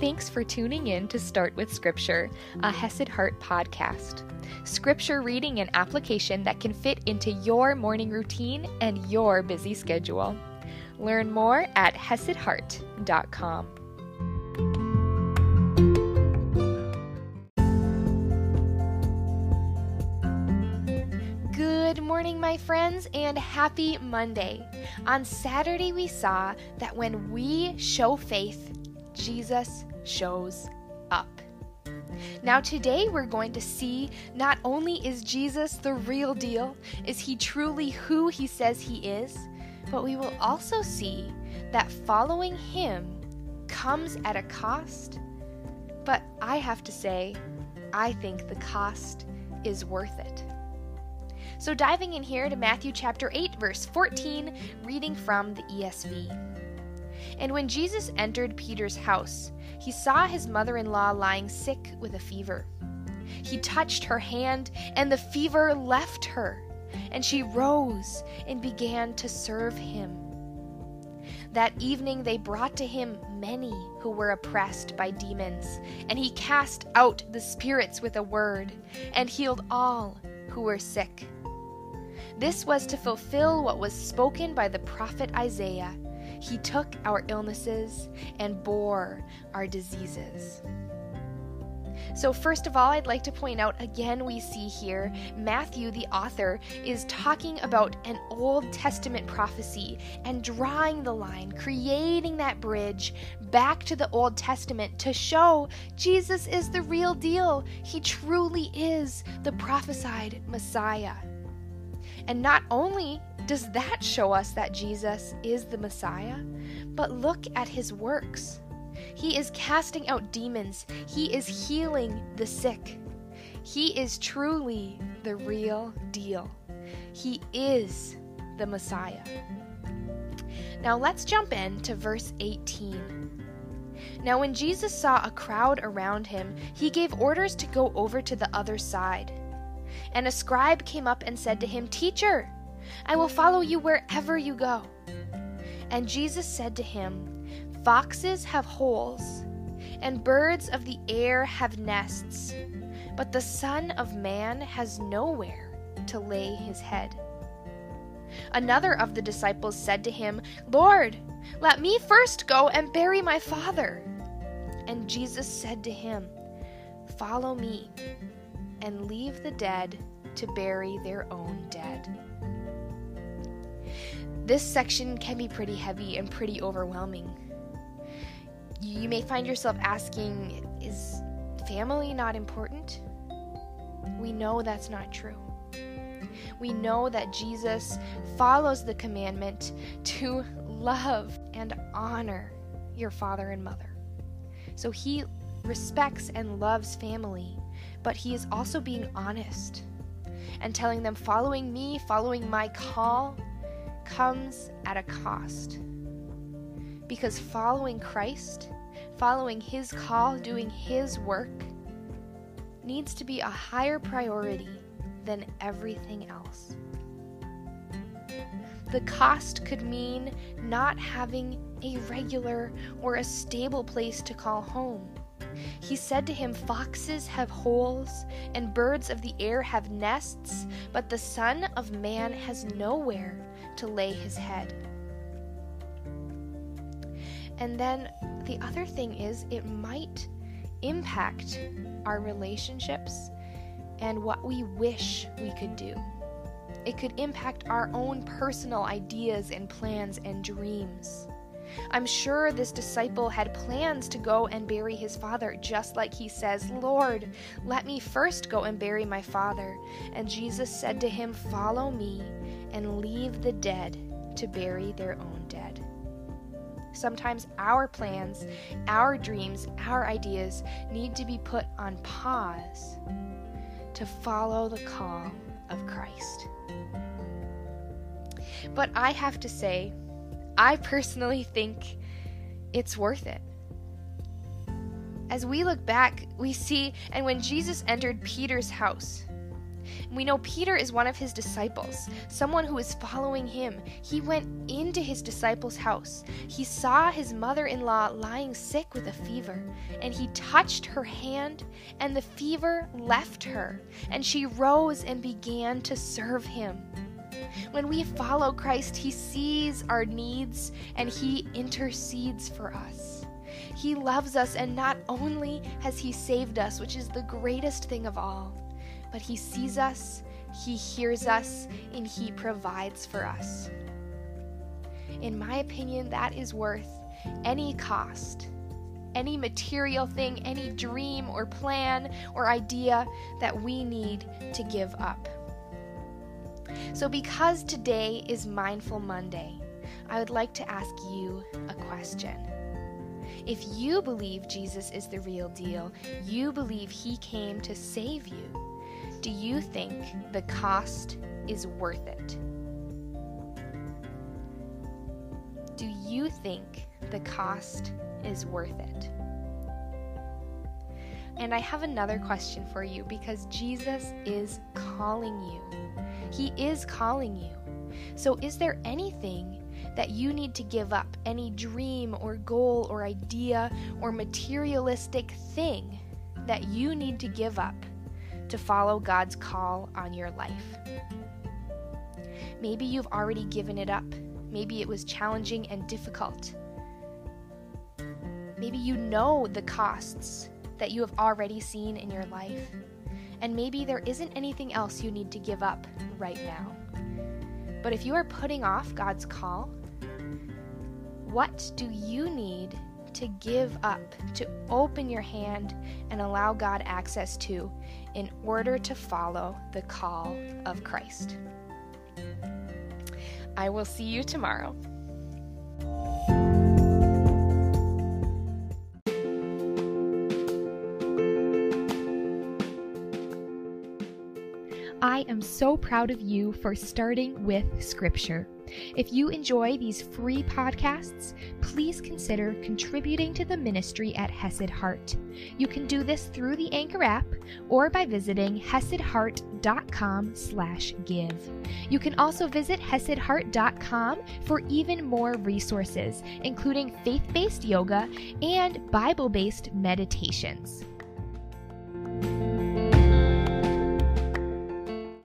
Thanks for tuning in to Start with Scripture, a Hesed Heart podcast. Scripture reading and application that can fit into your morning routine and your busy schedule. Learn more at HesedHeart.com. Good morning, my friends, and happy Monday. On Saturday, we saw that when we show faith, Jesus shows up. Now, today we're going to see not only is Jesus the real deal, is he truly who he says he is, but we will also see that following him comes at a cost. But I have to say, I think the cost is worth it. So, diving in here to Matthew chapter 8, verse 14, reading from the ESV. And when Jesus entered Peter's house, he saw his mother in law lying sick with a fever. He touched her hand, and the fever left her, and she rose and began to serve him. That evening they brought to him many who were oppressed by demons, and he cast out the spirits with a word, and healed all who were sick. This was to fulfill what was spoken by the prophet Isaiah he took our illnesses and bore our diseases. So, first of all, I'd like to point out again, we see here Matthew, the author, is talking about an Old Testament prophecy and drawing the line, creating that bridge back to the Old Testament to show Jesus is the real deal. He truly is the prophesied Messiah. And not only does that show us that Jesus is the Messiah? But look at his works. He is casting out demons, he is healing the sick. He is truly the real deal. He is the Messiah. Now let's jump in to verse 18. Now, when Jesus saw a crowd around him, he gave orders to go over to the other side. And a scribe came up and said to him, Teacher, I will follow you wherever you go. And Jesus said to him, Foxes have holes, and birds of the air have nests, but the Son of Man has nowhere to lay his head. Another of the disciples said to him, Lord, let me first go and bury my father. And Jesus said to him, Follow me, and leave the dead to bury their own dead. This section can be pretty heavy and pretty overwhelming. You may find yourself asking, is family not important? We know that's not true. We know that Jesus follows the commandment to love and honor your father and mother. So he respects and loves family, but he is also being honest and telling them, following me, following my call, comes at a cost. Because following Christ, following His call, doing His work, needs to be a higher priority than everything else. The cost could mean not having a regular or a stable place to call home. He said to him, Foxes have holes, and birds of the air have nests, but the Son of Man has nowhere to lay his head. And then the other thing is, it might impact our relationships and what we wish we could do. It could impact our own personal ideas and plans and dreams. I'm sure this disciple had plans to go and bury his father, just like he says, Lord, let me first go and bury my father. And Jesus said to him, Follow me and leave the dead to bury their own dead. Sometimes our plans, our dreams, our ideas need to be put on pause to follow the call of Christ. But I have to say, I personally think it's worth it. As we look back, we see, and when Jesus entered Peter's house, We know Peter is one of his disciples, someone who is following him. He went into his disciples' house. He saw his mother in law lying sick with a fever, and he touched her hand, and the fever left her, and she rose and began to serve him. When we follow Christ, He sees our needs and He intercedes for us. He loves us, and not only has He saved us, which is the greatest thing of all, but He sees us, He hears us, and He provides for us. In my opinion, that is worth any cost, any material thing, any dream or plan or idea that we need to give up. So, because today is Mindful Monday, I would like to ask you a question. If you believe Jesus is the real deal, you believe he came to save you, do you think the cost is worth it? Do you think the cost is worth it? And I have another question for you because Jesus is calling you. He is calling you. So, is there anything that you need to give up? Any dream or goal or idea or materialistic thing that you need to give up to follow God's call on your life? Maybe you've already given it up. Maybe it was challenging and difficult. Maybe you know the costs that you have already seen in your life. And maybe there isn't anything else you need to give up right now. But if you are putting off God's call, what do you need to give up, to open your hand and allow God access to in order to follow the call of Christ? I will see you tomorrow. Am so proud of you for starting with Scripture. If you enjoy these free podcasts, please consider contributing to the ministry at Hesed Heart. You can do this through the Anchor app or by visiting hesedheart.com slash give. You can also visit hesedheart.com for even more resources, including faith-based yoga and Bible-based meditations.